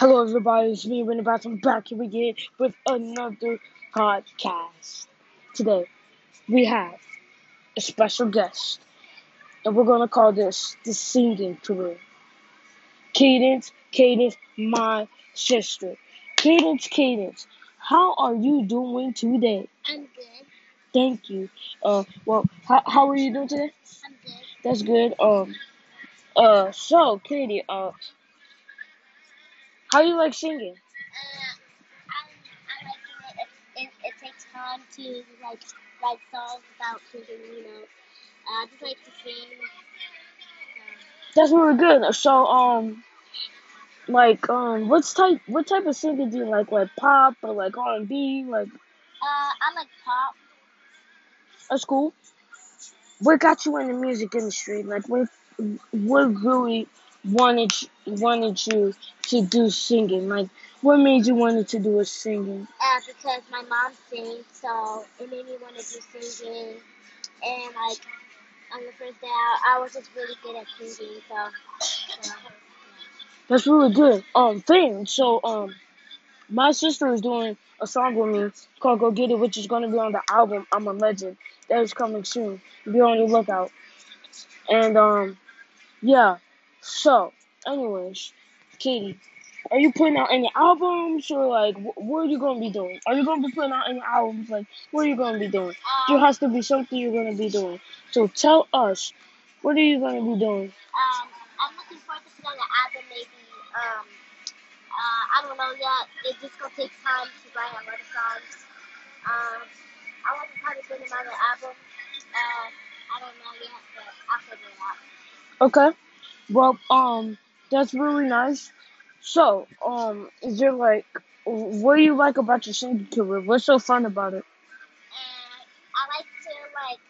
Hello, everybody. It's me, Winnie Bats. I'm back here again with another podcast. Today, we have a special guest, and we're going to call this the singing career. Kadience, Kadience, my sister. Kadience, Kadience, how are you doing today? I'm good. Thank you. Uh, well, how, how are you doing today? I'm good. That's good. Um, uh, so, Katie, uh, how do you like singing? Uh, I, I like it. It, it. it takes time to like write songs about singing. You know, uh, I just like to sing. That's really good. So, um, like, um, what's type, what type of singing do you like? Like pop or like R and B? Like, Uh, I like pop. that's cool. What got you in the music industry? Like, what, what really wanted wanted you to do singing? Like, what made you wanted to do a singing? Uh, because my mom sings, so it made me want to do singing. And like on the first day, I, I was just really good at singing. So, so That's really good. Um, thing. So, um, my sister is doing a song with me called "Go Get It," which is going to be on the album "I'm a Legend" that is coming soon. Be on the lookout. And um, yeah. So, anyways, Katie, are you putting out any albums or like wh- what are you going to be doing? Are you going to be putting out any albums? Like, what are you going to be doing? There um, has to be something you're going to be doing. So tell us, what are you going to be doing? um, I'm looking forward to putting on an album maybe. Um, uh, I don't know yet. It's just gonna take time to write a lot of songs. Um, I want to probably put another album. Uh, I don't know yet, but I'll figure it out. Okay. Well, um, that's really nice. So, um, is there like, what do you like about your singing career? What's so fun about it? And I like to like,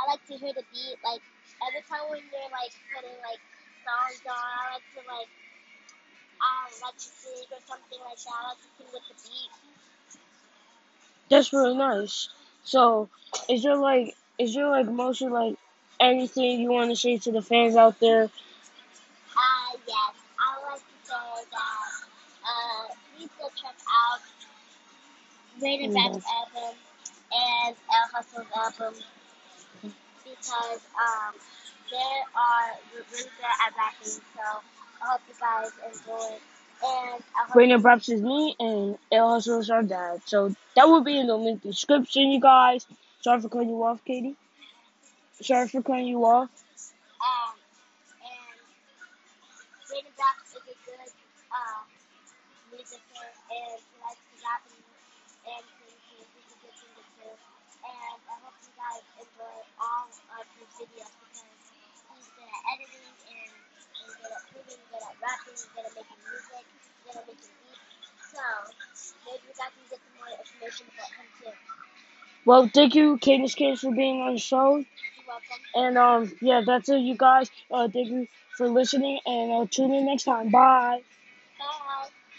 I like to hear the beat. Like every time when they're like putting like songs on, I like to like, I like to sing or something like that. I like to sing with the beat. That's really nice. So, is there like, is there like mostly like anything you want to say to the fans out there? Please check out Rain and Back's album and El Hustle's album because um, they are really good at rapping. So I hope you guys enjoy. And Rainer Braps is me, and El Hustle is our dad. So that will be in the link description, you guys. Sorry for cutting you off, Katie. Sorry for cutting you off. And he likes and, and sing too. He's a good singer too. And I hope you guys enjoy all of his videos because he's good at editing and, and good at singing, good at rapping, good at making music, good at making beats. So maybe you guys can get some more information about him too. Well, thank you, Kadience Kids, for being on the show. You're welcome. And um, yeah, that's it, you guys. Uh, thank you for listening, and uh, tune in next time. Bye. Bye.